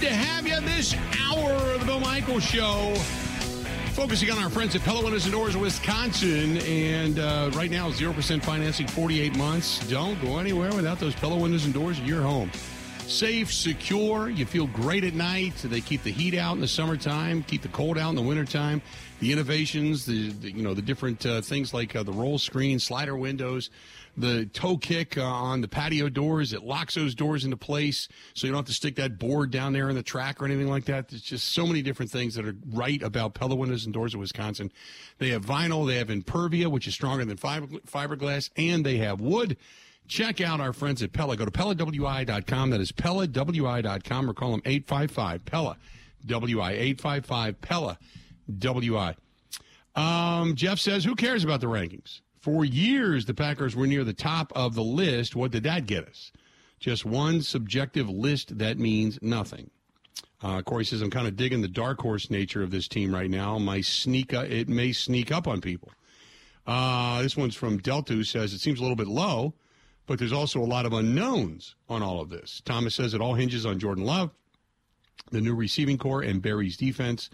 Good to have you this hour of the Bill Michaels Show. Focusing on our friends at Pella Windows and Doors, Wisconsin. And uh, right now, 0% financing, 48 months. Don't go anywhere without those Pella Windows and Doors in your home. Safe, secure, you feel great at night. They keep the heat out in the summertime, keep the cold out in the wintertime. The innovations, the, the you know, the different uh, things like uh, the roll screen, slider windows, the toe kick uh, on the patio doors. It locks those doors into place so you don't have to stick that board down there in the track or anything like that. There's just so many different things that are right about Pella Windows and Doors of Wisconsin. They have vinyl, they have Impervia, which is stronger than fiberglass, and they have wood. Check out our friends at Pella. Go to PellaWI.com. That is PellaWI.com or call them 855 Pella WI 855 Pella WI. Um, Jeff says, who cares about the rankings? For years, the Packers were near the top of the list. What did that get us? Just one subjective list that means nothing. Uh, Corey says, I'm kind of digging the dark horse nature of this team right now. My sneak, uh, it may sneak up on people. Uh, this one's from Delta, says it seems a little bit low, but there's also a lot of unknowns on all of this. Thomas says it all hinges on Jordan Love, the new receiving corps, and Barry's defense,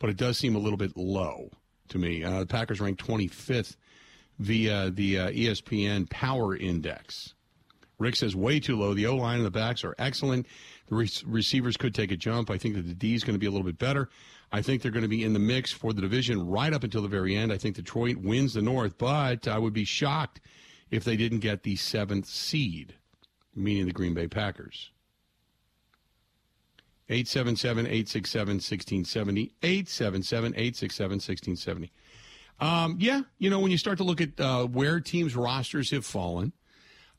but it does seem a little bit low to me. Uh, the Packers ranked 25th via the uh, ESPN Power Index. Rick says way too low. The O line and the backs are excellent. The re- receivers could take a jump. I think that the D is going to be a little bit better. I think they're going to be in the mix for the division right up until the very end. I think Detroit wins the North, but I would be shocked if they didn't get the seventh seed, meaning the Green Bay Packers. 877 867 1670. 877 867 1670. Um, yeah, you know, when you start to look at uh, where teams' rosters have fallen,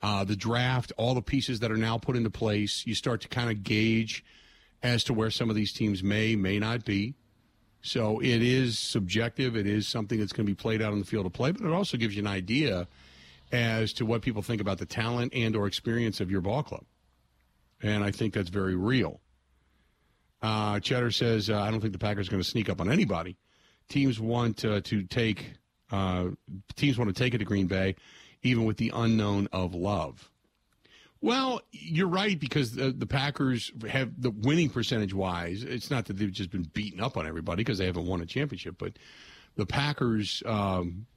uh, the draft, all the pieces that are now put into place, you start to kind of gauge as to where some of these teams may, may not be. So it is subjective. It is something that's going to be played out on the field of play, but it also gives you an idea as to what people think about the talent and or experience of your ball club. And I think that's very real. Uh, Cheddar says, uh, I don't think the Packers are going to sneak up on anybody teams want uh, to take uh, teams want to take it to Green Bay, even with the unknown of Love. Well, you're right because the, the Packers have the winning percentage wise. It's not that they've just been beaten up on everybody because they haven't won a championship, but the Packers um,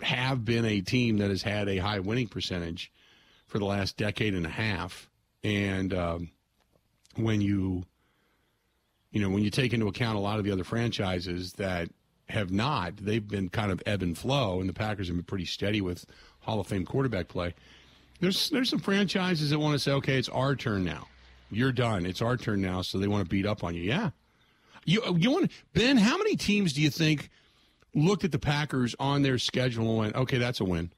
have been a team that has had a high winning percentage for the last decade and a half. And um, when you you know, when you take into account a lot of the other franchises that have not, they've been kind of ebb and flow, and the Packers have been pretty steady with Hall of Fame quarterback play. There's there's some franchises that want to say, okay, it's our turn now. You're done. It's our turn now, so they want to beat up on you. Yeah, you you want Ben? How many teams do you think looked at the Packers on their schedule and went, okay, that's a win?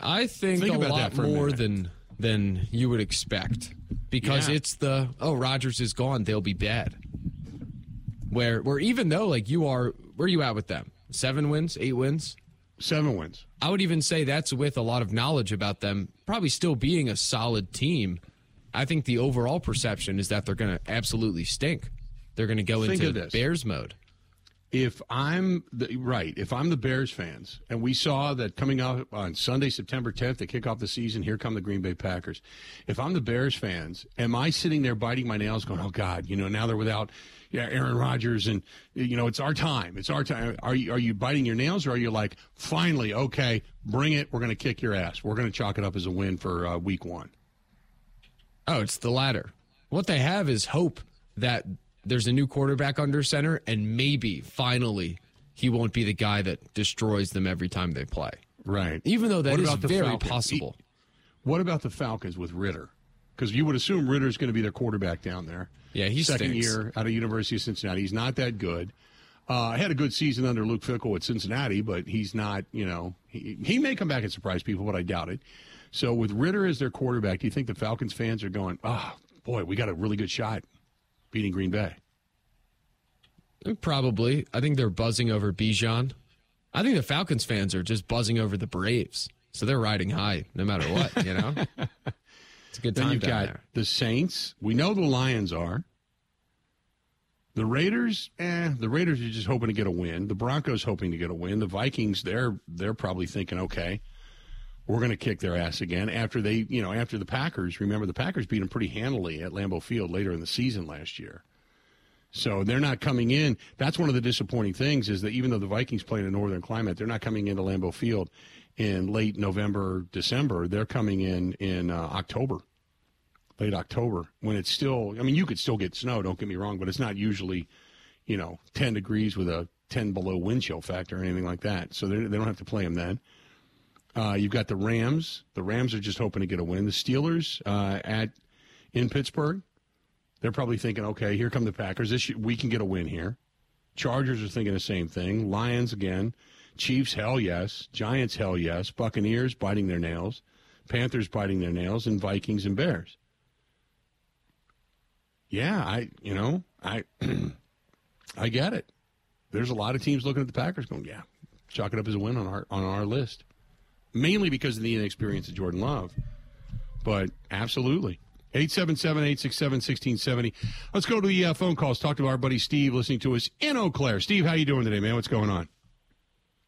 I think, think a lot more than than you would expect because yeah. it's the oh Rodgers is gone they'll be bad. Where where even though like you are where are you at with them seven wins eight wins seven wins I would even say that's with a lot of knowledge about them probably still being a solid team. I think the overall perception is that they're going to absolutely stink. They're going to go Think into Bears mode if I'm the, right, if I'm the Bears fans, and we saw that coming up on Sunday, September 10th, to kick off the season, here come the Green Bay Packers. If I'm the Bears fans, am I sitting there biting my nails, going, "Oh God, you know, now they're without yeah, Aaron Rodgers, and you know, it's our time, it's our time." Are you are you biting your nails, or are you like, finally, okay, bring it, we're going to kick your ass, we're going to chalk it up as a win for uh, Week One? Oh, it's the latter. What they have is hope that there's a new quarterback under center, and maybe finally he won't be the guy that destroys them every time they play. Right. Even though that is very Falcons? possible. What about the Falcons with Ridder? Because you would assume Ridder's going to be their quarterback down there. Yeah, he's second stinks. year out of University of Cincinnati. He's not that good. Uh, had a good season under Luke Fickell at Cincinnati, but he's not. You know, he, he may come back and surprise people, but I doubt it. So with Ridder as their quarterback, do you think the Falcons fans are going, "Oh boy, we got a really good shot"? Beating Green Bay? Probably. I think they're buzzing over Bijan. I think the Falcons fans are just buzzing over the Braves. So they're riding high no matter what, you know? it's a good time. Then you've got there. the Saints. We know the Lions are. The Raiders, eh, the Raiders are just hoping to get a win. The Broncos hoping to get a win. The Vikings, they're they're probably thinking, okay, we're going to kick their ass again after they, you know, after the Packers. Remember, the Packers beat them pretty handily at Lambeau Field later in the season last year. So they're not coming in. That's one of the disappointing things is that even though the Vikings play in a northern climate, they're not coming into Lambeau Field in late November, December. They're coming in in uh, October, late October, when it's still. I mean, you could still get snow. Don't get me wrong, but it's not usually, you know, ten degrees with a ten below wind chill factor or anything like that. So they don't have to play them then. Uh, you've got the Rams. The Rams are just hoping to get a win. The Steelers uh, at in Pittsburgh, they're probably thinking, okay, here come the Packers. This we can get a win here. Chargers are thinking the same thing. Lions again. Chiefs, hell yes. Giants, hell yes. Buccaneers biting their nails. Panthers biting their nails, and Vikings and Bears. Yeah, I you know I I get it. There's a lot of teams looking at the Packers going, yeah, chalk it up as a win on our on our list mainly because of the inexperience of Jordan Love. But absolutely. 877-867-1670. Let's go to the uh, phone calls. Talk to our buddy Steve listening to us in Eau Claire. Steve, how you doing today, man? What's going on?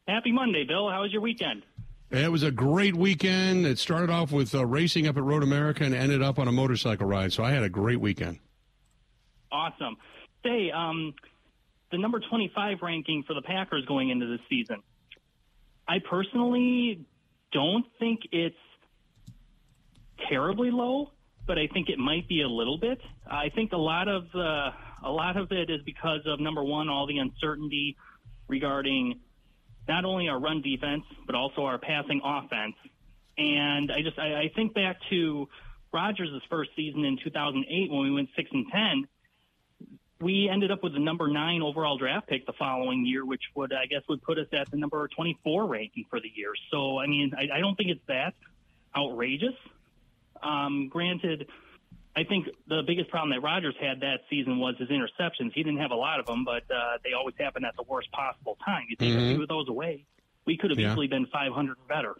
Happy Monday, Bill. How was your weekend? It was a great weekend. It started off with uh, racing up at Road America and ended up on a motorcycle ride. So I had a great weekend. Awesome. Say, um, the number 25 ranking for the Packers going into this season. I personally don't think it's terribly low, but I think it might be a little bit. I think a lot of a lot of it is because of number one, all the uncertainty regarding not only our run defense but also our passing offense. And I just I, I think back to Rodgers' first season in 2008 when we went six and ten we ended up with the number nine overall draft pick the following year, which would, I guess, would put us at the number 24 ranking for the year. So, I mean, I, I don't think it's that outrageous. Um, granted, I think the biggest problem that Rodgers had that season was his interceptions. He didn't have a lot of them, but uh, they always happen at the worst possible time. You take mm-hmm. a few of those away, we could have yeah. easily been 500 or better.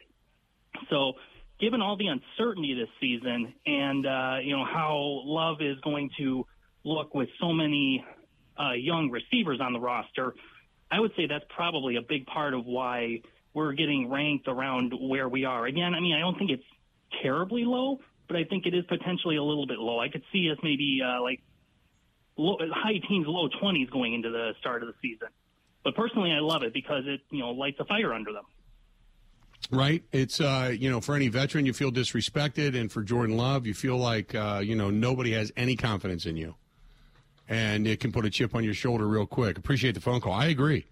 So, given all the uncertainty this season, and uh, you know how Love is going to look with so many uh, young receivers on the roster, I would say that's probably a big part of why we're getting ranked around where we are. Again, I mean, I don't think it's terribly low, but I think it is potentially a little bit low. I could see us maybe uh, like low, high teens, low 20s going into the start of the season. But personally, I love it because it you know lights a fire under them. Right. It's uh, you know, for any veteran, you feel disrespected, and for Jordan Love, you feel like uh, you know nobody has any confidence in you and it can put a chip on your shoulder real quick. Appreciate the phone call. I agree.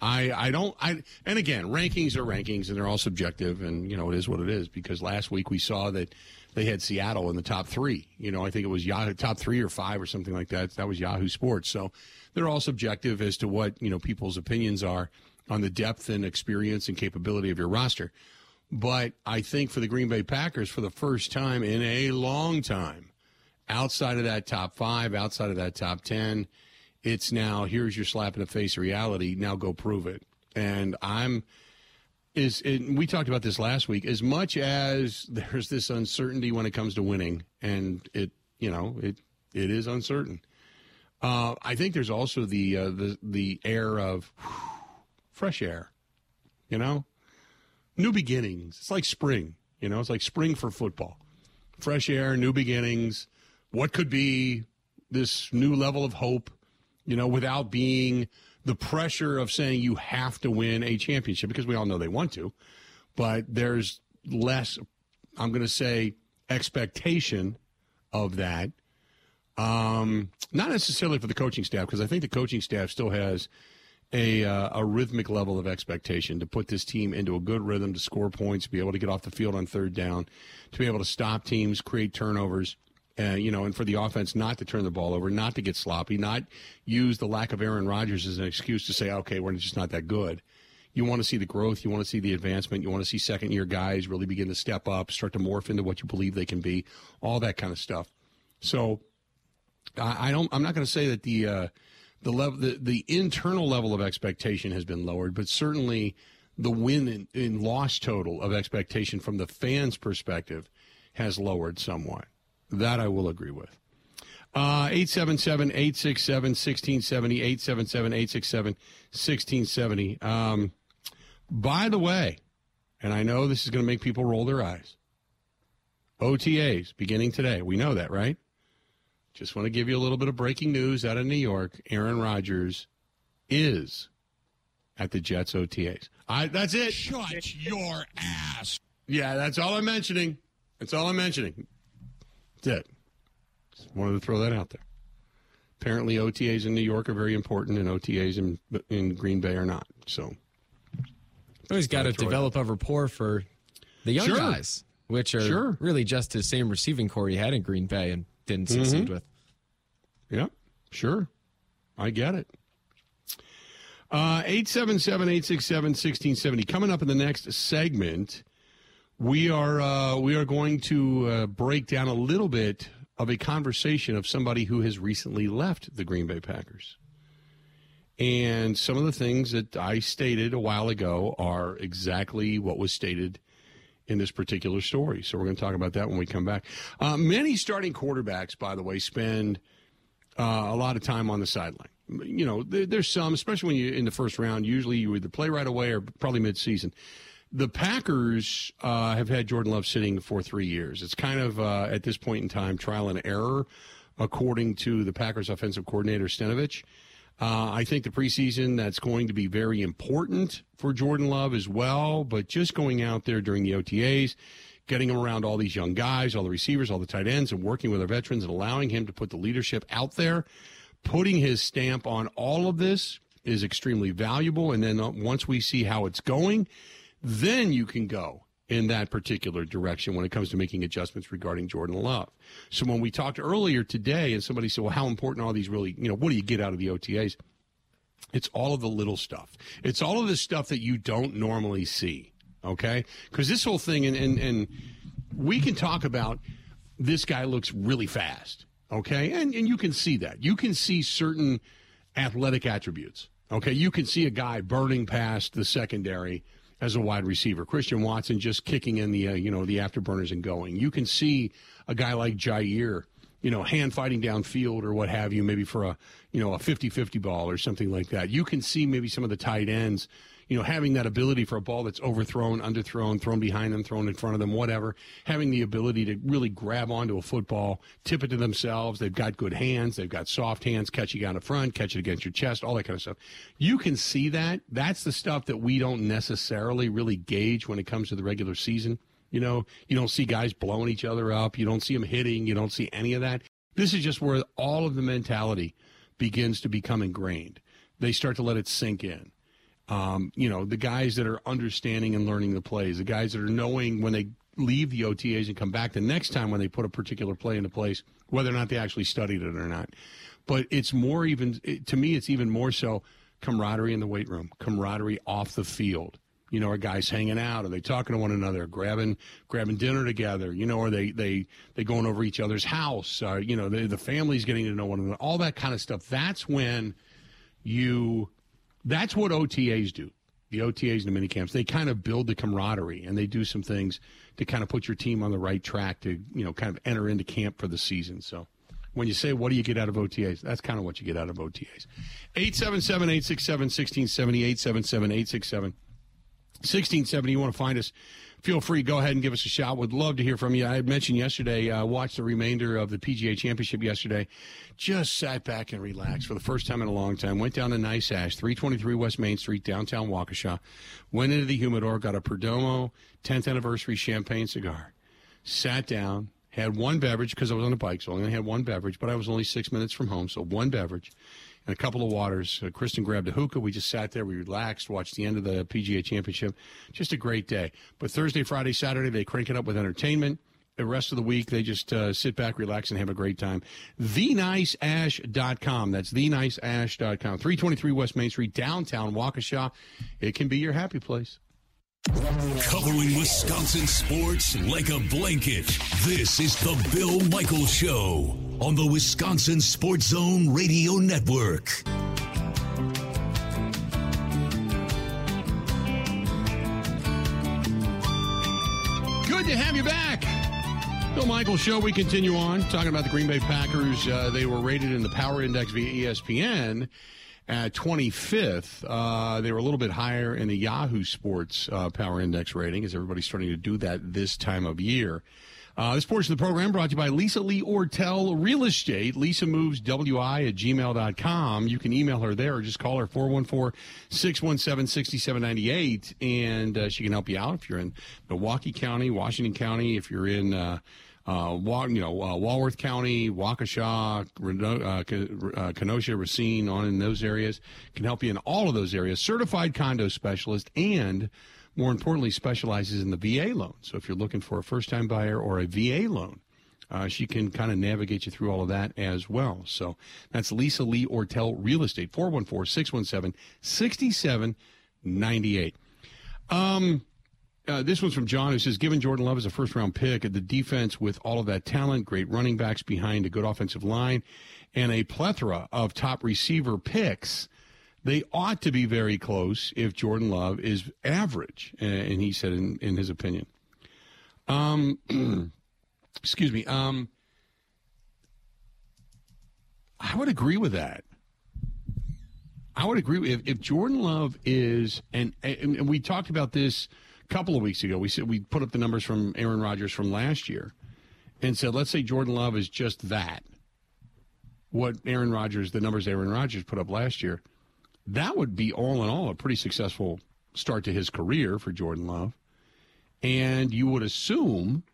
I I don't I and again rankings are rankings and they're all subjective and you know it is what it is because last week we saw that they had Seattle in the top three. You know I think it was Yahoo top three or five or something like that. That was Yahoo Sports. So they're all subjective as to what you know people's opinions are on the depth and experience and capability of your roster. But I think for the Green Bay Packers, for the first time in a long time, outside of that top five, outside of that top 10, it's now here's your slap in the face reality. Now go prove it. And I'm is we talked about this last week. As much as there's this uncertainty when it comes to winning, and it you know it it is uncertain. Uh, I think there's also the uh, the the air of whew, fresh air. You know, new beginnings. It's like spring. You know, it's like spring for football. Fresh air, new beginnings what could be this new level of hope, you know, without being the pressure of saying you have to win a championship because we all know they want to, but there's less, I'm going to say, expectation of that. Um, not necessarily for the coaching staff because I think the coaching staff still has a uh, a rhythmic level of expectation to put this team into a good rhythm to score points, be able to get off the field on third down, to be able to stop teams, create turnovers uh, you know, and for the offense not to turn the ball over, not to get sloppy, not use the lack of Aaron Rodgers as an excuse to say, okay, we're just not that good. You want to see the growth, you want to see the advancement, you want to see second year guys really begin to step up, start to morph into what you believe they can be, all that kind of stuff. So I, I don't. I'm not going to say that the uh, the level, the, the internal level of expectation has been lowered, but certainly the win in, in loss total of expectation from the fans' perspective has lowered somewhat. That I will agree with. Uh, 877 867 1670. 877 867 1670. Um, by the way, and I know this is going to make people roll their eyes. OTAs beginning today. We know that, right? Just want to give you a little bit of breaking news out of New York. Aaron Rodgers is at the Jets OTAs. I, that's it. Shut your ass. Yeah, that's all I'm mentioning. That's all I'm mentioning. It. Just wanted to throw that out there. Apparently, OTAs in New York are very important, and OTAs in in Green Bay are not. So, he's got to develop a rapport for the young sure. guys, which are sure. really just his same receiving corps he had in Green Bay and didn't succeed mm-hmm. with. Yeah, sure. I get it. Uh, 877 867 1670. Coming up in the next segment, we are, uh, we are going to uh, break down a little bit of a conversation of somebody who has recently left the Green Bay Packers. And some of the things that I stated a while ago are exactly what was stated in this particular story. So we're going to talk about that when we come back. Uh, many starting quarterbacks, by the way, spend uh, a lot of time on the sideline. You know, there, there's some, especially when you're in the first round. Usually, you either play right away or probably mid-season. The Packers uh, have had Jordan Love sitting for three years. It's kind of uh, at this point in time trial and error, according to the Packers offensive coordinator Stenavich. Uh, I think the preseason that's going to be very important for Jordan Love as well. But just going out there during the OTAs, getting him around all these young guys, all the receivers, all the tight ends, and working with our veterans and allowing him to put the leadership out there, putting his stamp on all of this is extremely valuable. And then uh, once we see how it's going, then you can go in that particular direction when it comes to making adjustments regarding Jordan Love. So when we talked earlier today and somebody said, well, how important are these really, you know, what do you get out of the OTAs? It's all of the little stuff. It's all of the stuff that you don't normally see. Okay. Cause this whole thing, and, and, and we can talk about this guy looks really fast. Okay. And, and you can see that. You can see certain athletic attributes. Okay. You can see a guy burning past the secondary as a wide receiver. Christian Watson just kicking in the uh, you know the afterburners and going. You can see a guy like Jaire, you know, hand fighting downfield or what have you, maybe for a you know a 50-50 ball or something like that. You can see maybe some of the tight ends you know, having that ability for a ball that's overthrown, underthrown, thrown behind them, thrown in front of them, whatever, having the ability to really grab onto a football, tip it to themselves. They've got good hands. They've got soft hands, catch you out in front, catch it against your chest, all that kind of stuff. You can see that. That's the stuff that we don't necessarily really gauge when it comes to the regular season. You know, you don't see guys blowing each other up. You don't see them hitting. You don't see any of that. This is just where all of the mentality begins to become ingrained. They start to let it sink in. Um, you know, the guys that are understanding and learning the plays, the guys that are knowing when they leave the OTAs and come back the next time when they put a particular play into place, whether or not they actually studied it or not. But it's more even, to me, it's even more so camaraderie in the weight room, camaraderie off the field. You know, are guys hanging out? Are they talking to one another? Grabbing, grabbing dinner together? You know, are they they they going over each other's house? Are you know the the family's getting to know one another? All that kind of stuff. That's when you that's what OTAs do. The OTAs and the mini camps, they kind of build the camaraderie and they do some things to kind of put your team on the right track to, you know, kind of enter into camp for the season. So when you say, what do you get out of OTAs? That's kind of what you get out of OTAs. 877 867 1670, 877 867 1670. You want to find us feel free go ahead and give us a shout. Would love to hear from you. I had mentioned yesterday uh, watched the remainder of the pga championship yesterday. Just sat back and relaxed for the first time in a long time. Went down to nice ash 323 west main street downtown waukesha. Went into the humidor got a perdomo 10th anniversary champagne cigar. Sat down had one beverage because i was on a bike so i only had one beverage but i was only six minutes from home so one beverage and a couple of waters. Uh, Kristen grabbed a hookah. We just sat there. We relaxed, watched the end of the PGA Championship. Just a great day. But Thursday, Friday, Saturday, they crank it up with entertainment. The rest of the week, they just uh, sit back, relax, and have a great time. TheNiceAsh.com. That's TheNiceAsh.com. 323 West Main Street, downtown Waukesha. It can be your happy place. Covering Wisconsin sports like a blanket. This is the Bill Michaels Show on the Wisconsin Sports Zone Radio Network. Good to have you back. Bill Michaels Show. We continue on talking about the Green Bay Packers. Uh, they were rated in the Power Index via ESPN at 25th. Uh, they were a little bit higher in the Yahoo Sports uh, Power Index rating, as everybody's starting to do that this time of year. Uh, this portion of the program brought to you by Lisa Lee Ortel Real Estate. Lisa moves WI at gmail.com. You can email her there or just call her 414 617 6798 and uh, she can help you out if you're in Milwaukee County, Washington County, if you're in. Uh, you know, uh, Walworth County, Waukesha, uh, uh, Kenosha, Racine, on in those areas can help you in all of those areas. Certified condo specialist and more importantly, specializes in the VA loan. So if you're looking for a first time buyer or a VA loan, uh, she can kind of navigate you through all of that as well. So that's Lisa Lee Ortel Real Estate, 414 617 6798. Um, uh, this one's from John who says, given Jordan Love as a first round pick, at the defense with all of that talent, great running backs behind a good offensive line, and a plethora of top receiver picks, they ought to be very close if Jordan Love is average. And he said, in, in his opinion. Um, excuse me. Um, I would agree with that. I would agree if, if Jordan Love is, and, and we talked about this couple of weeks ago. We said we put up the numbers from Aaron Rodgers from last year, and said, let's say Jordan Love is just that. What Aaron Rodgers, the numbers Aaron Rodgers put up last year that would be all in all a pretty successful start to his career for Jordan Love. And you would assume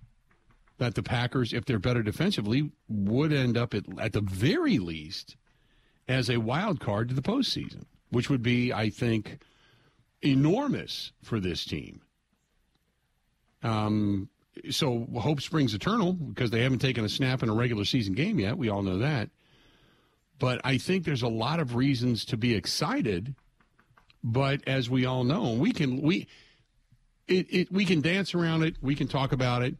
that the Packers, if they're better defensively, would end up at, at the very least as a wild card to the postseason, which would be, I think, enormous for this team. Um, so hope springs eternal because they haven't taken a snap in a regular season game yet. We all know that. But I think there's a lot of reasons to be excited. But as we all know, we can we it, it we can dance around it. We can talk about it.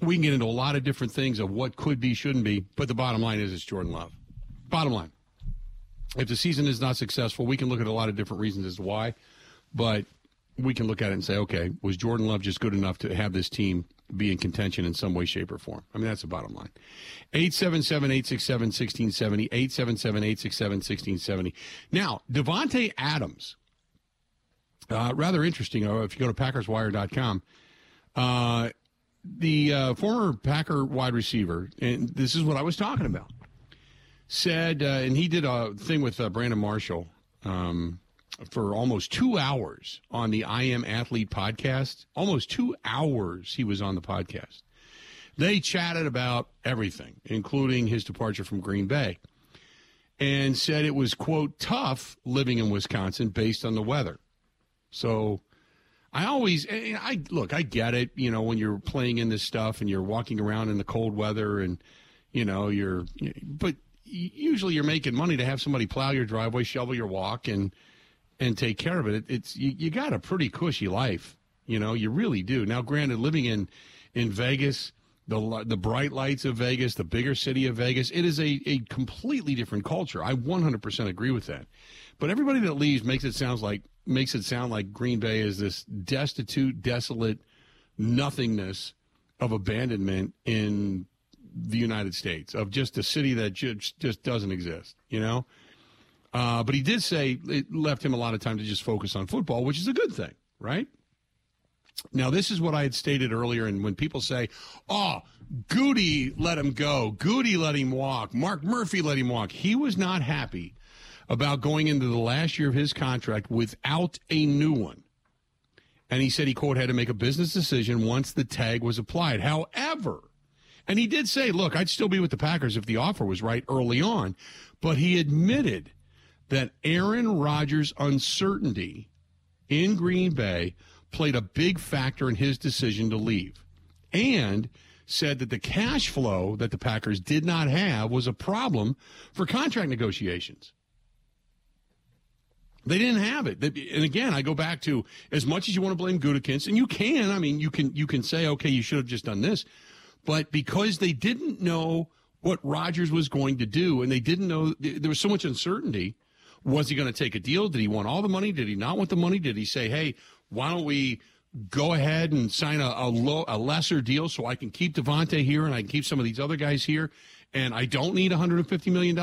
We can get into a lot of different things of what could be, shouldn't be. But the bottom line is it's Jordan Love. Bottom line. If the season is not successful, we can look at a lot of different reasons as to why. But we can look at it and say, okay, was Jordan Love just good enough to have this team be in contention in some way, shape, or form. I mean, that's the bottom line. 877 867 1670. 877 867 1670. Now, Davante Adams, uh, rather interesting. Uh, if you go to PackersWire.com, uh, the uh, former Packer wide receiver, and this is what I was talking about, said, uh, and he did a thing with uh, Brandon Marshall. Um, for almost two hours on the I Am Athlete podcast. Almost two hours he was on the podcast. They chatted about everything, including his departure from Green Bay, and said it was, quote, tough living in Wisconsin based on the weather. So I always, I look, I get it, you know, when you're playing in this stuff and you're walking around in the cold weather and, you know, you're, but usually you're making money to have somebody plow your driveway, shovel your walk, and, and take care of it. it it's you, you got a pretty cushy life, you know. You really do. Now, granted, living in in Vegas, the the bright lights of Vegas, the bigger city of Vegas, it is a, a completely different culture. I 100% agree with that. But everybody that leaves makes it sounds like makes it sound like Green Bay is this destitute, desolate nothingness of abandonment in the United States of just a city that just just doesn't exist. You know, uh, but he did say it left him a lot of time to just focus on football, which is a good thing, right? Now, this is what I had stated earlier, and when people say, "Oh, Goody let him go, Goody let him walk, Mark Murphy let him walk," he was not happy about going into the last year of his contract without a new one. And he said he quote had to make a business decision once the tag was applied. However, and he did say, "Look, I'd still be with the Packers if the offer was right early on," but he admitted that Aaron Rodgers' uncertainty in Green Bay played a big factor in his decision to leave and said that the cash flow that the Packers did not have was a problem for contract negotiations. They didn't have it. And again, I go back to as much as you want to blame Gutekunst, and you can. I mean, you can you can say, okay, you should have just done this, but because they didn't know what Rodgers was going to do, and they didn't know there was so much uncertainty. Was he going to take a deal? Did he want all the money? Did he not want the money? Did he say, hey, why don't we go ahead and sign a, a, low, a lesser deal so I can keep Davante here and I can keep some of these other guys here and I don't need $150 million.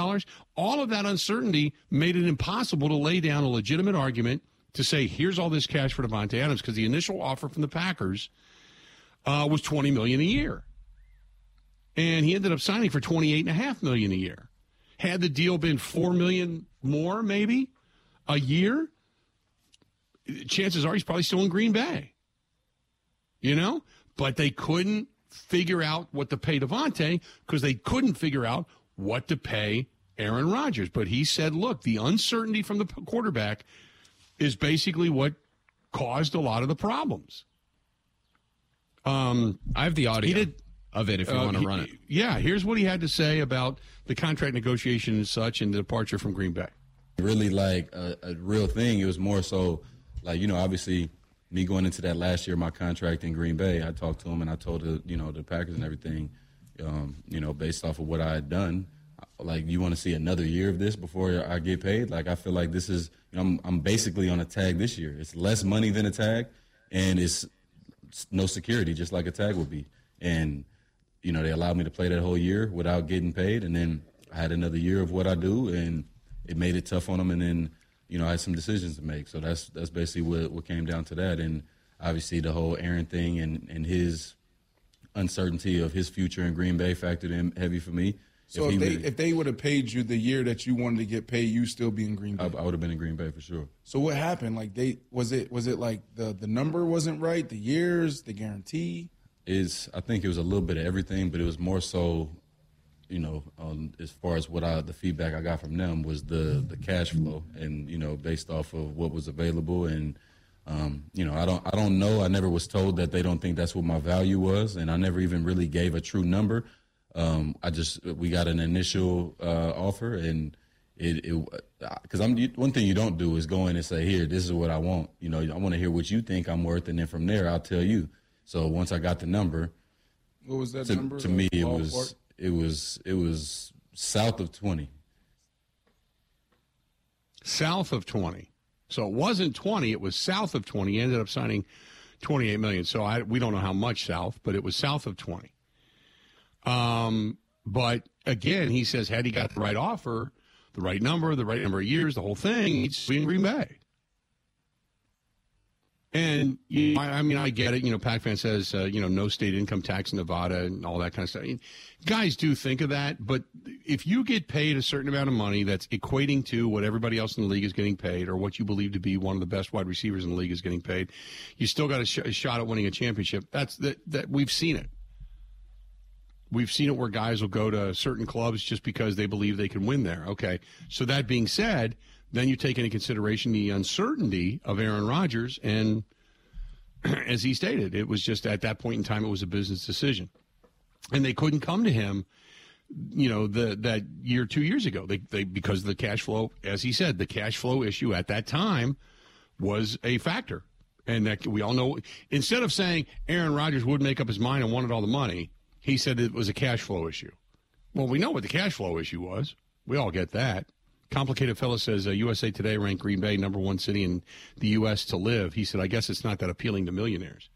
All of that uncertainty made it impossible to lay down a legitimate argument to say, here's all this cash for Davante Adams because the initial offer from the Packers uh, was 20 million a year. And he ended up signing for 28.5 million a half million a year. Had the deal been $4 million more, maybe, a year, chances are he's probably still in Green Bay. You know? But they couldn't figure out what to pay Davante because they couldn't figure out what to pay Aaron Rodgers. But he said, look, the uncertainty from the quarterback is basically what caused a lot of the problems. Um, I have the audio He did, of it if you uh, want to run it. Yeah, here's what he had to say about the contract negotiation and such and the departure from Green Bay. Really, like a, a real thing. It was more so, like you know, obviously me going into that last year, my contract in Green Bay, I talked to him and I told the you know the Packers and everything, um, you know, based off of what I had done. Like, you want to see another year of this before I get paid? Like, I feel like this is, you know, I'm, I'm basically on a tag this year. It's less money than a tag, and it's, it's no security, just like a tag would be. And you know, they allowed me to play that whole year without getting paid, and then I had another year of what I do, and it made it tough on them, and then you know, I had some decisions to make. So that's that's basically what what came down to that, and obviously the whole Aaron thing and and his uncertainty of his future in Green Bay factored in heavy for me. So if, if they if they would have paid you the year that you wanted to get paid, you still be in Green Bay. I, I would have been in Green Bay for sure. So what happened? Like they was it was it like the the number wasn't right, the years, the guarantee. Is I think it was a little bit of everything, but it was more so you know, um, as far as what I the feedback I got from them was the the cash flow, and you know, based off of what was available, and um, you know, I don't I don't know. I never was told that they don't think that's what my value was, and I never even really gave a true number. Um, I just we got an initial uh, offer, and it because I'm one thing you don't do is go in and say, here, this is what I want. You know, I want to hear what you think I'm worth, and then from there I'll tell you. So once I got the number, what was that to, number? To me, it was it was it was south of 20 south of 20 so it wasn't 20 it was south of 20 he ended up signing 28 million. So I, we don't know how much south but it was south of 20 um, but again he says had he got the right offer the right number the right number of years the whole thing he'd be in green bay and I, I, mean, I get it. You know, Pac fan says, uh, you know, no state income tax in Nevada and all that kind of stuff. I mean, guys do think of that, but if you get paid a certain amount of money that's equating to what everybody else in the league is getting paid, or what you believe to be one of the best wide receivers in the league is getting paid, you still got a, sh- a shot at winning a championship. That's that. That we've seen it. We've seen it where guys will go to certain clubs just because they believe they can win there. Okay. So that being said then you take into consideration the uncertainty of Aaron Rodgers, and as he stated, it was just at that point in time it was a business decision, and they couldn't come to him, you know, the that year two years ago. They they because the cash flow, as he said, the cash flow issue at that time was a factor, and that we all know. Instead of saying Aaron Rodgers would make up his mind and wanted all the money, he said it was a cash flow issue. Well, we know what the cash flow issue was. We all get that. Complicated Fellow says uh, USA Today ranked Green Bay number one city in the U.S. to live. He said, I guess it's not that appealing to millionaires.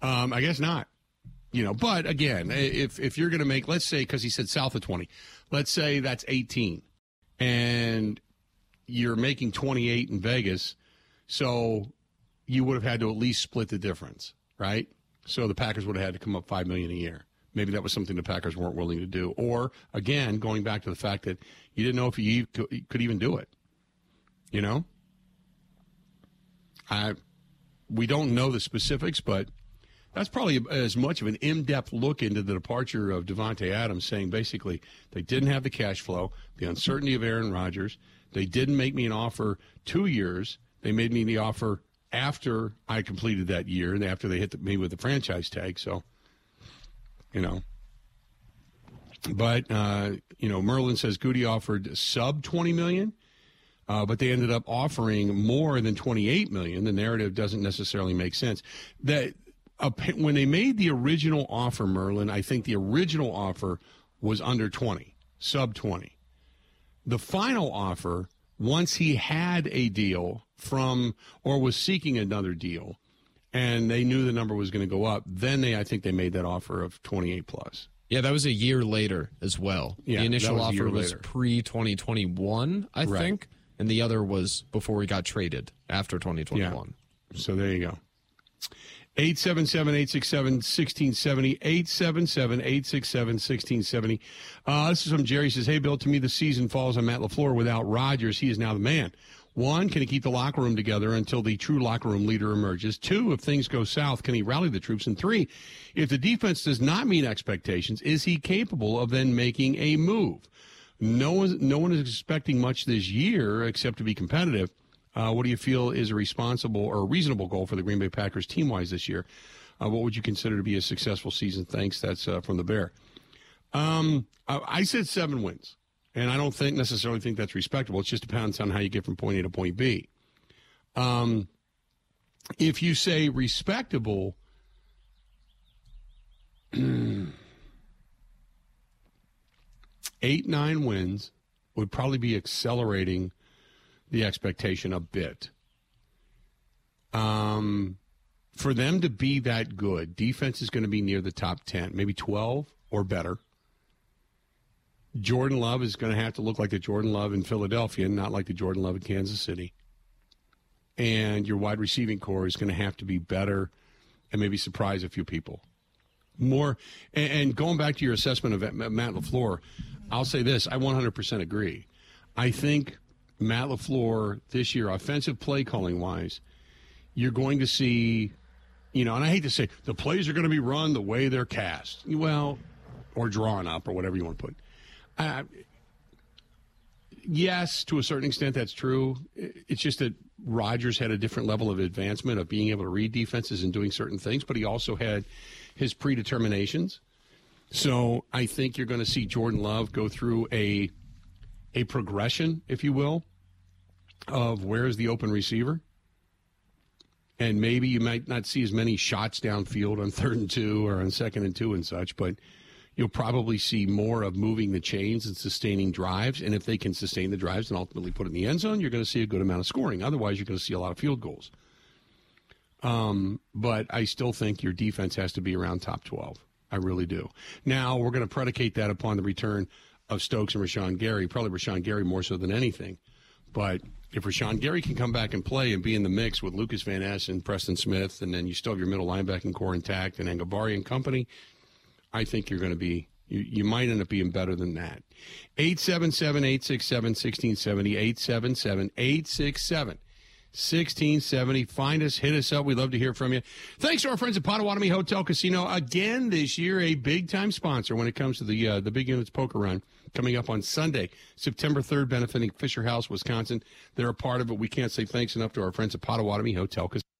Um, I guess not. You know, but again, if if you're going to make, let's say, because he said south of 20, let's say that's 18, and you're making 28 in Vegas, so you would have had to at least split the difference, right? So the Packers would have had to come up five million a year. Maybe that was something the Packers weren't willing to do. Or again, going back to the fact that you didn't know if you could even do it. You know, I we don't know the specifics, but that's probably as much of an in-depth look into the departure of Davante Adams, saying basically they didn't have the cash flow, the uncertainty of Aaron Rodgers. They didn't make me an offer two years. They made me the offer after I completed that year and after they hit the, me with the franchise tag. So you know. But uh, you know, Merlin says Goody offered sub twenty million, uh, but they ended up offering more than twenty eight million. The narrative doesn't necessarily make sense. That uh, when they made the original offer, Merlin, I think the original offer was under twenty, sub twenty. The final offer, once he had a deal from or was seeking another deal, and they knew the number was going to go up. Then they, I think, they made that offer of 28 plus. Yeah, that was a year later as well. Yeah, the initial was offer was pre 2021, I right. think, and the other was before he got traded after 2021. Yeah. So there you go. 877 867 1670. 877 867 1670. Uh, this is from Jerry says, Hey, Bill, to me, the season falls on Matt LaFleur. Without Rodgers, he is now the man. One, can he keep the locker room together until the true locker room leader emerges? Two, if things go south, can he rally the troops? And three, if the defense does not meet expectations, is he capable of then making a move? No one, no one is expecting much this year except to be competitive. Uh, what do you feel is a responsible or reasonable goal for the Green Bay Packers team wise this year? Uh, what would you consider to be a successful season? Thanks. That's uh, from the Bear. Um, I, I said seven wins. And I don't think necessarily think that's respectable. It just depends on how you get from point A to point B. Um, if you say respectable, eight, nine wins would probably be accelerating the expectation a bit. Um, for them to be that good, defense is going to be near the top 10, maybe 12 or better. Jordan Love is going to have to look like the Jordan Love in Philadelphia, not like the Jordan Love in Kansas City. And your wide receiving corps is going to have to be better and maybe surprise a few people. More and, and going back to your assessment of Matt LaFleur, I'll say this: I 100% agree. I think Matt LaFleur this year, offensive play calling wise, you're going to see, you know, and I hate to say the plays are going to be run the way they're cast. Well, or drawn up or whatever you want to put. Uh, yes, to a certain extent, that's true. It's just that Rodgers had a different level of advancement of being able to read defenses and doing certain things, but he also had his predeterminations. So I think you're going to see Jordan Love go through a a progression, if you will, of where's the open receiver. And maybe you might not see as many shots downfield on third and two or on second and two and such, but you'll probably see more of moving the chains and sustaining drives. And if they can sustain the drives and ultimately put it in the end zone, you're going to see a good amount of scoring. Otherwise, you're going to see a lot of field goals. Um, but I still think your defense has to be around top 12. I really do. Now, we're going to predicate that upon the return of Stokes and Rashan Gary, probably Rashan Gary more so than anything. But if Rashan Gary can come back and play and be in the mix with Lucas Van Ness and Preston Smith, and then you still have your middle linebacking corps intact and Enagbare and company, I think you're going to be, you, you might end up being better than that. 877 867 1670, 877 867 1670. Find us, hit us up. We'd love to hear from you. Thanks to our friends at Potawatomi Hotel Casino. Again, this year, a big time sponsor when it comes to the uh, the Big Units Poker Run coming up on Sunday, September 3rd, benefiting Fisher House, Wisconsin. They're a part of it. We can't say thanks enough to our friends at Potawatomi Hotel Casino.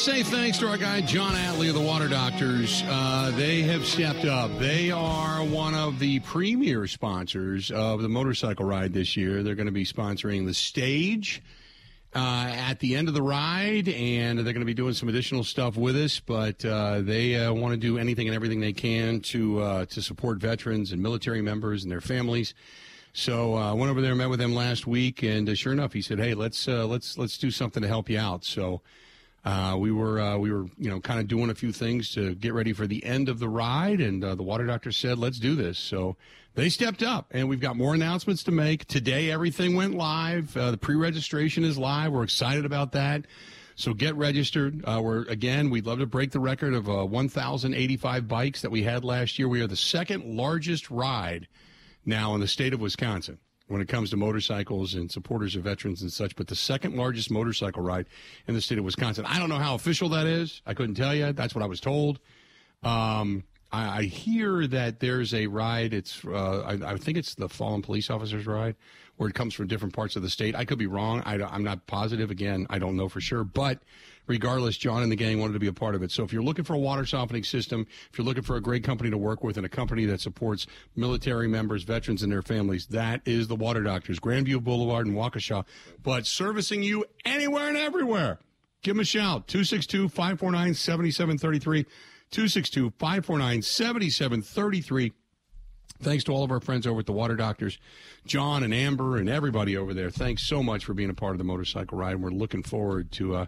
Say thanks to our guy John Atley of the Water Doctors. Uh, they have stepped up. They are one of the premier sponsors of the motorcycle ride this year. They're going to be sponsoring the stage uh, at the end of the ride, and they're going to be doing some additional stuff with us. But uh, they uh, want to do anything and everything they can to uh, to support veterans and military members and their families. So I uh, went over there, met with them last week, and sure enough, he said, "Hey, let's let's let's do something to help you out." So. Uh, we were uh, we were you know kind of doing a few things to get ready for the end of the ride, and uh, the water doctor said, "Let's do this." So they stepped up, and we've got more announcements to make today. Everything went live. Uh, the pre-registration is live. We're excited about that. So get registered. Uh, we're again, we'd love to break the record of uh, 1,085 bikes that we had last year. We are the second largest ride now in the state of Wisconsin when it comes to motorcycles and supporters of veterans and such, but the second largest motorcycle ride in the state of Wisconsin. I don't know how official that is. I couldn't tell you. That's what I was told. Um, I, I hear that there's a ride. It's uh, I, I, think it's the fallen police officers ride, where it comes from different parts of the state. I could be wrong. I, I'm not positive. Again, I don't know for sure. But regardless, John and the gang wanted to be a part of it. So if you're looking for a water softening system, if you're looking for a great company to work with and a company that supports military members, veterans, and their families, that is the Water Doctors, Grandview Boulevard in Waukesha, but servicing you anywhere and everywhere. Give them a shout, 262 549 7733. 262 549 7733. Thanks to all of our friends over at the Water Doctors, John and Amber and everybody over there. Thanks so much for being a part of the motorcycle ride. We're looking forward to uh,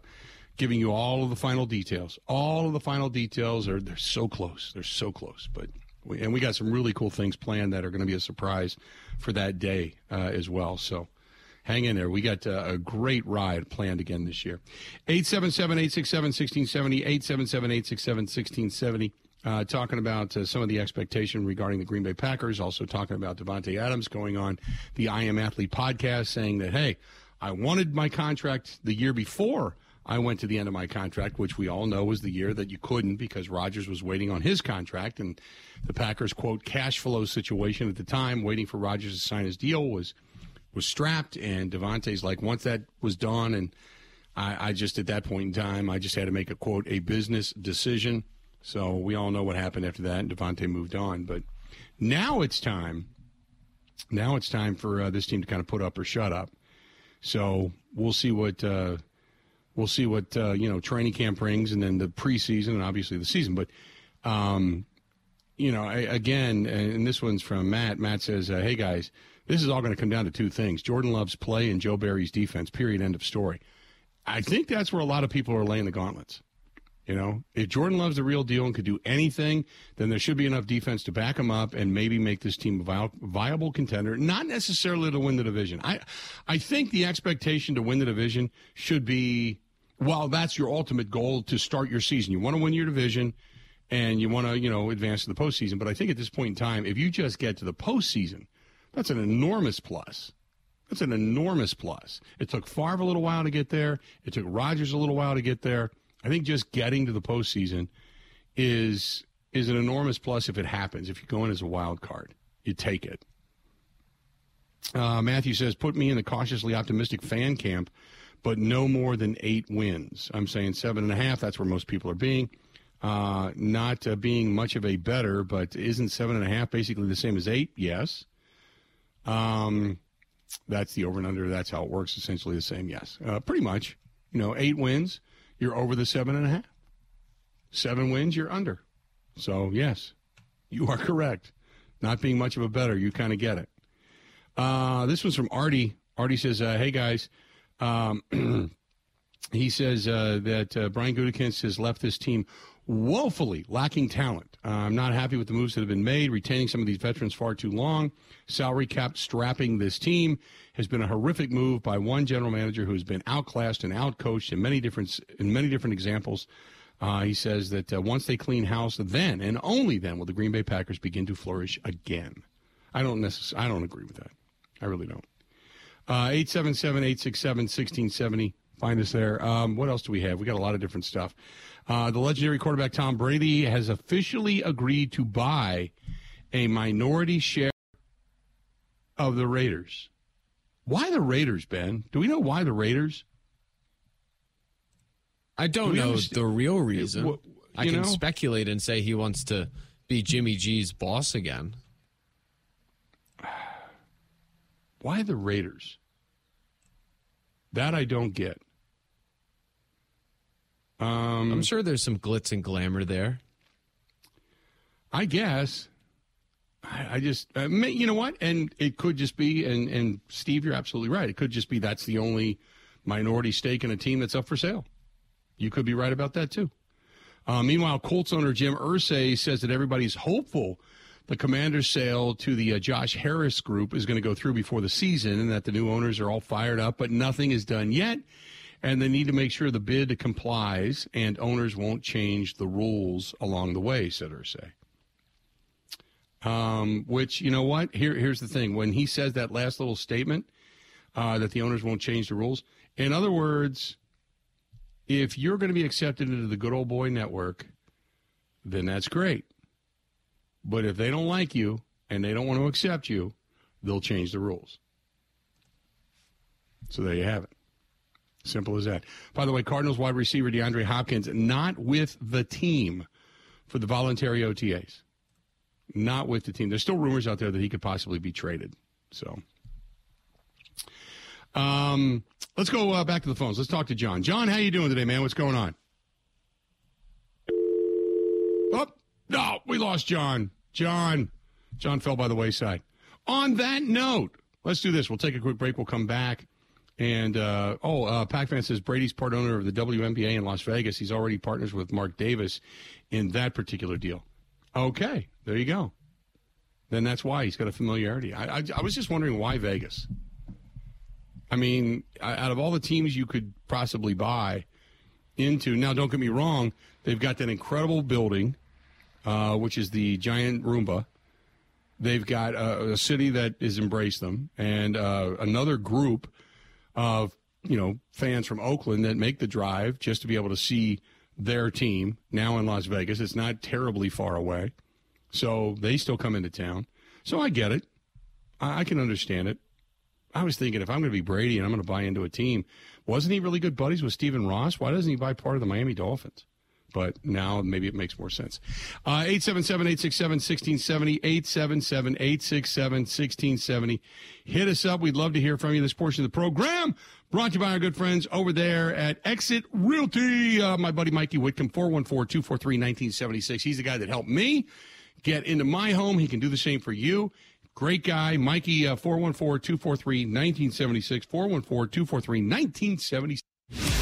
giving you all of the final details. All of the final details are they're so close. They're so close, but we, and we got some really cool things planned that are going to be a surprise for that day uh, as well. So hang in there. We got uh, a great ride planned again this year. 877 867 1670, 877 867 1670. Uh, talking about uh, some of the expectation regarding the Green Bay Packers, also talking about Davante Adams going on the I Am Athlete podcast, saying that, hey, I wanted my contract the year before I went to the end of my contract, which we all know was the year that you couldn't because Rodgers was waiting on his contract. And the Packers, quote, cash flow situation at the time, waiting for Rodgers to sign his deal, was was strapped. And Davante's like, once that was done, and I, I just, at that point in time, I just had to make a, quote, a business decision. So we all know what happened after that. And Davante moved on. But now it's time. Now it's time for uh, this team to kind of put up or shut up. So we'll see what. Uh, we'll see what uh, you know training camp brings, and then the preseason, and obviously the season. But um, you know, I, again, and this one's from Matt. Matt says, uh, "Hey guys, this is all going to come down to two things: Jordan Love's play and Joe Barry's defense. Period. End of story." I think that's where a lot of people are laying the gauntlets. You know, if Jordan Love's the real deal and could do anything, then there should be enough defense to back him up and maybe make this team a viable contender. Not necessarily to win the division. I, I think the expectation to win the division should be well, that's your ultimate goal to start your season. You want to win your division and you want to, you know, advance to the postseason. But I think at this point in time, if you just get to the postseason, that's an enormous plus. That's an enormous plus. It took Favre a little while to get there. It took Rodgers a little while to get there. I think just getting to the postseason is is an enormous plus if it happens. If you go in as a wild card, you take it. Uh, Matthew says, "Put me in the cautiously optimistic fan camp." But no more than eight wins. I'm saying seven and a half. That's where most people are being. Uh, not uh, being much of a better, but isn't seven and a half basically the same as eight? Yes. Um, that's the over and under. That's how it works. Essentially the same. Yes. Uh, pretty much. You know, eight wins, you're over the seven and a half. Seven wins, you're under. So yes, you are correct. Not being much of a better, you kind of get it. Uh, this one's from Artie. Artie says, uh, "Hey guys." Um, he says uh, that uh, Brian Gutekunst has left this team woefully lacking talent. Uh, I'm not happy with the moves that have been made, retaining some of these veterans far too long. Salary cap strapping this team has been a horrific move by one general manager who has been outclassed and outcoached in many different in many different examples. Uh, he says that uh, once they clean house, then and only then will the Green Bay Packers begin to flourish again. I don't necessarily. I don't agree with that. I really don't. Uh, 877 867 1670. Find us there. Um, what else do we have? We got a lot of different stuff. Uh, the legendary quarterback Tom Brady has officially agreed to buy a minority share of the Raiders. Why the Raiders, Ben? Do we know why the Raiders? I don't Do know understand? the real reason. It, I can know? speculate and say he wants to be Jimmy G's boss again. Why the Raiders? That I don't get. Um, I'm sure there's some glitz and glamour there. I guess. I, I just, uh, you know what? And it could just be, and, and Steve, you're absolutely right. It could just be that's the only minority stake in a team that's up for sale. You could be right about that too. Uh, meanwhile, Colts owner Jim Irsay says that everybody's hopeful the commander's sale to the uh, Josh Harris group is going to go through before the season and that the new owners are all fired up, but nothing is done yet. And they need to make sure the bid complies and owners won't change the rules along the way, said Irsay. Um, which, you know what? Here, here's the thing. When he says that last little statement uh, that the owners won't change the rules, in other words, if you're going to be accepted into the good old boy network, then that's great. But if they don't like you and they don't want to accept you, they'll change the rules. So there you have it. Simple as that. By the way, Cardinals wide receiver DeAndre Hopkins not with the team for the voluntary OTAs. Not with the team. There's still rumors out there that he could possibly be traded. So, um, let's go uh, back to the phones. Let's talk to John. John, how you doing today, man? What's going on? Oh, no, we lost John. John. John fell by the wayside. On that note, let's do this. We'll take a quick break. We'll come back. And uh, oh, uh, Pac-Fan says Brady's part owner of the WNBA in Las Vegas. He's already partners with Mark Davis in that particular deal. Okay, there you go. Then that's why he's got a familiarity. I, I, I was just wondering why Vegas. I mean, out of all the teams you could possibly buy into, now don't get me wrong, they've got that incredible building, uh, which is the giant Roomba. They've got a, a city that has embraced them, and uh, another group of you know fans from Oakland that make the drive just to be able to see their team now in Las Vegas. It's not terribly far away, so they still come into town. So I get it. I, I can understand it. I was thinking if I'm going to be Brady and I'm going to buy into a team, wasn't he really good buddies with Stephen Ross? Why doesn't he buy part of the Miami Dolphins? But now maybe it makes more sense. Uh, 877 867 1670, 877 867 1670. Hit us up. We'd love to hear from you. This portion of the program brought to you by our good friends over there at Exit Realty. Uh, my buddy Mikey Whitcomb, 414 243 1976. He's the guy that helped me get into my home. He can do the same for you. Great guy, Mikey, uh, 414 243 1976. 414 243 1976.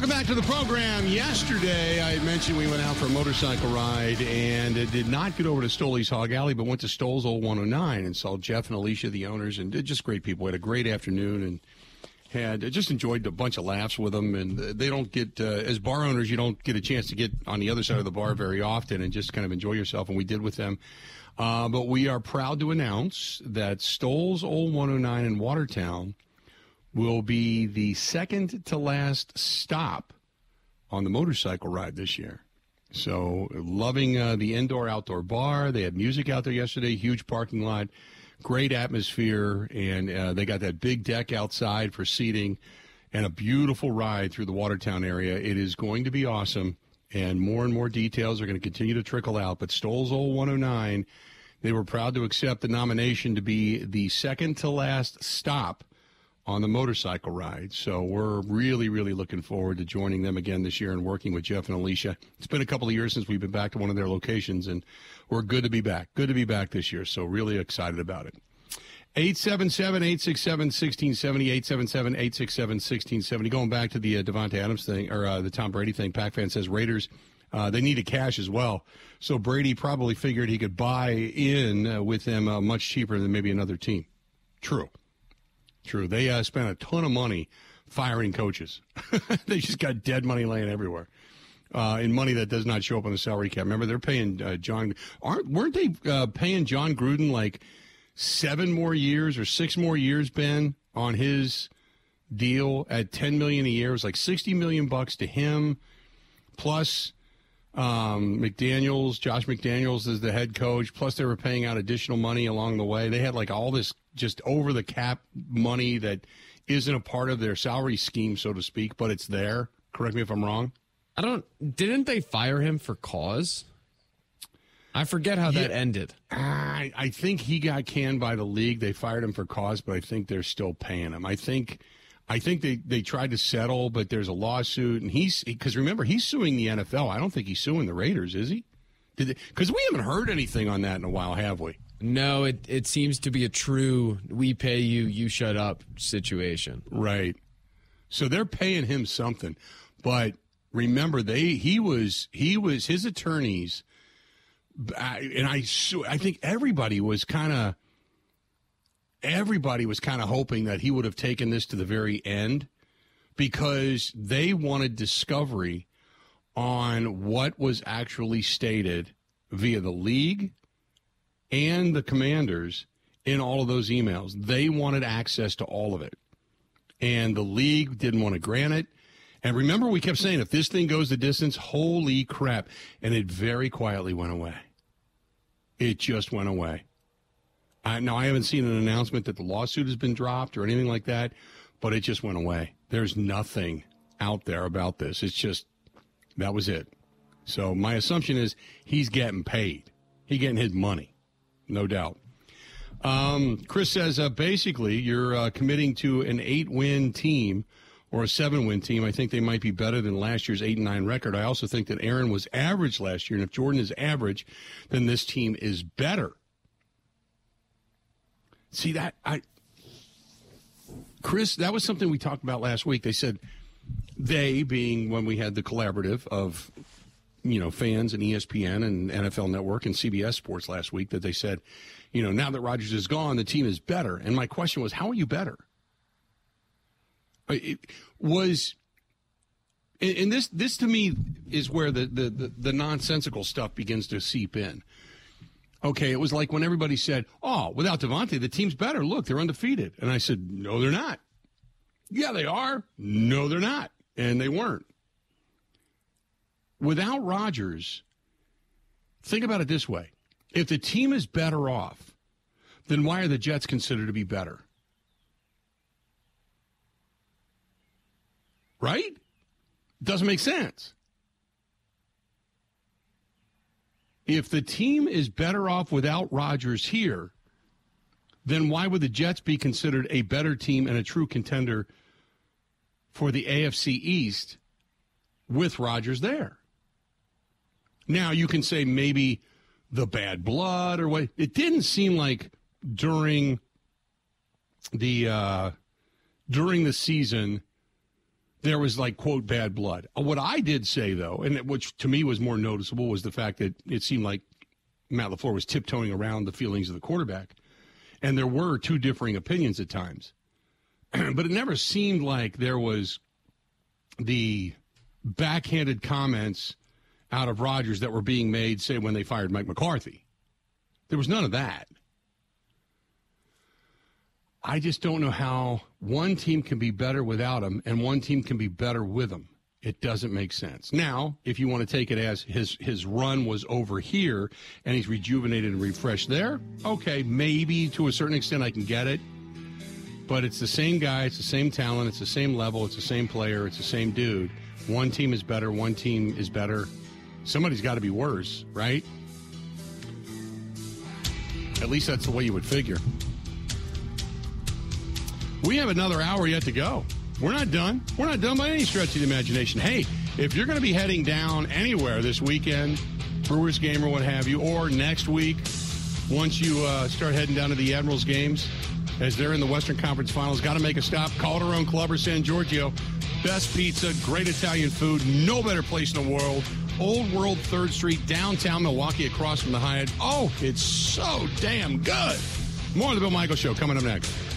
Welcome back to the program. Yesterday, I mentioned we went out for a motorcycle ride and did not get over to Stoley's Hog Alley, but went to Stoll's Old 109 and saw Jeff and Alicia, the owners, and just great people. We had a great afternoon and had just enjoyed a bunch of laughs with them. And they don't get, uh, as bar owners, you don't get a chance to get on the other side of the bar very often and just kind of enjoy yourself. And we did with them. Uh, but we are proud to announce that Stoll's Old 109 in Watertown – will be the second to last stop on the motorcycle ride this year. So, loving uh, the indoor outdoor bar. They had music out there yesterday, huge parking lot, great atmosphere, and uh, they got that big deck outside for seating and a beautiful ride through the Watertown area. It is going to be awesome, and more and more details are going to continue to trickle out. But Stoll's Old 109, they were proud to accept the nomination to be the second to last stop on the motorcycle ride. So we're really, really looking forward to joining them again this year and working with Jeff and Alicia. It's been a couple of years since we've been back to one of their locations, and we're good to be back. Good to be back this year. So really excited about it. 877 867 1670, 877 867 1670. Going back to the uh, Davante Adams thing, or uh, the Tom Brady thing, Pac fan says Raiders. Uh, they needed cash as well. So Brady probably figured he could buy in uh, with them uh, much cheaper than maybe another team. True. True. They uh, spent a ton of money firing coaches. they just got dead money laying everywhere. Uh, in money that does not show up on the salary cap. Remember, they're paying uh, Jon. Aren't weren't they uh, paying Jon Gruden like seven more years or six more years, Ben, on his deal at ten million a year? It was like sixty million bucks to him, plus um, McDaniels, Josh McDaniels is the head coach. Plus, they were paying out additional money along the way. They had like all this just over the cap money that isn't a part of their salary scheme, so to speak, but it's there. Correct me if I'm wrong. I don't. Didn't they fire him for cause? I forget how yeah, that ended. I, I think he got canned by the league. They fired him for cause, but I think they're still paying him. I think I think they, they tried to settle, but there's a lawsuit, and he's because remember he's suing the NFL. I don't think he's suing the Raiders, is he? Because we haven't heard anything on that in a while, have we? No, it it seems to be a true "we pay you, you shut up" situation. Right. So they're paying him something, but remember they he was he was his attorneys, and I I think everybody was kind of everybody was kind of hoping that he would have taken this to the very end because they wanted discovery on what was actually stated via the league and the commanders in all of those emails. They wanted access to all of it. And the league didn't want to grant it. And remember, we kept saying, if this thing goes the distance, holy crap. And it very quietly went away. It just went away. I, now, I haven't seen an announcement that the lawsuit has been dropped or anything like that, but it just went away. There's nothing out there about this. It's just, that was it. So my assumption is he's getting paid. He getting his money, no doubt. Um, Chris says uh, basically you're uh, committing to an eight-win team or a seven-win team. I think they might be better than last year's eight and nine record. I also think that Aaron was average last year, and if Jordan is average, then this team is better. See that I, Chris, that was something we talked about last week. They said they being when we had the collaborative of you know fans and ESPN and NFL Network and CBS Sports last week that they said, you know, now that Rodgers is gone, the team is better. And my question was, how are you better? It was and this this to me is where the, the, the, the, nonsensical stuff begins to seep in. Okay, it was like when everybody said, "Oh, without Davante, the team's better. Look, they're undefeated." And I said, "No, they're not." Yeah, they are. No, they're not, and they weren't. Without Rodgers, think about it this way: if the team is better off, then why are the Jets considered to be better? Right? Doesn't make sense. If the team is better off without Rodgers here, then why would the Jets be considered a better team and a true contender for the AFC East with Rodgers there? Now, you can say maybe the bad blood or what. It didn't seem like during the uh, during the season there was like quote bad blood. Uh, what I did say though, and which to me was more noticeable, was the fact that it seemed like Matt LaFleur was tiptoeing around the feelings of the quarterback, and there were two differing opinions at times, but it never seemed like there was the backhanded comments out of Rodgers that were being made, say when they fired Mike McCarthy. There was none of that. I just don't know how one team can be better without him and one team can be better with him. It doesn't make sense. Now, if you want to take it as his his run was over here and he's rejuvenated and refreshed there, okay, maybe to a certain extent I can get it. But it's the same guy, it's the same talent, it's the same level, it's the same player, it's the same dude. One team is better, one team is better. Somebody's got to be worse, right? At least that's the way you would figure. We have another hour yet to go. We're not done. We're not done by any stretch of the imagination. Hey, if you're going to be heading down anywhere this weekend, Brewers game or what have you, or next week, once you uh, start heading down to the Admirals games, as they're in the Western Conference Finals, got to make a stop. Calderone Club or San Giorgio. Best pizza, great Italian food, no better place in the world. Old World 3rd Street, downtown Milwaukee, across from the Hyatt. Oh, it's so damn good. More of the Bill Michael Show coming up next.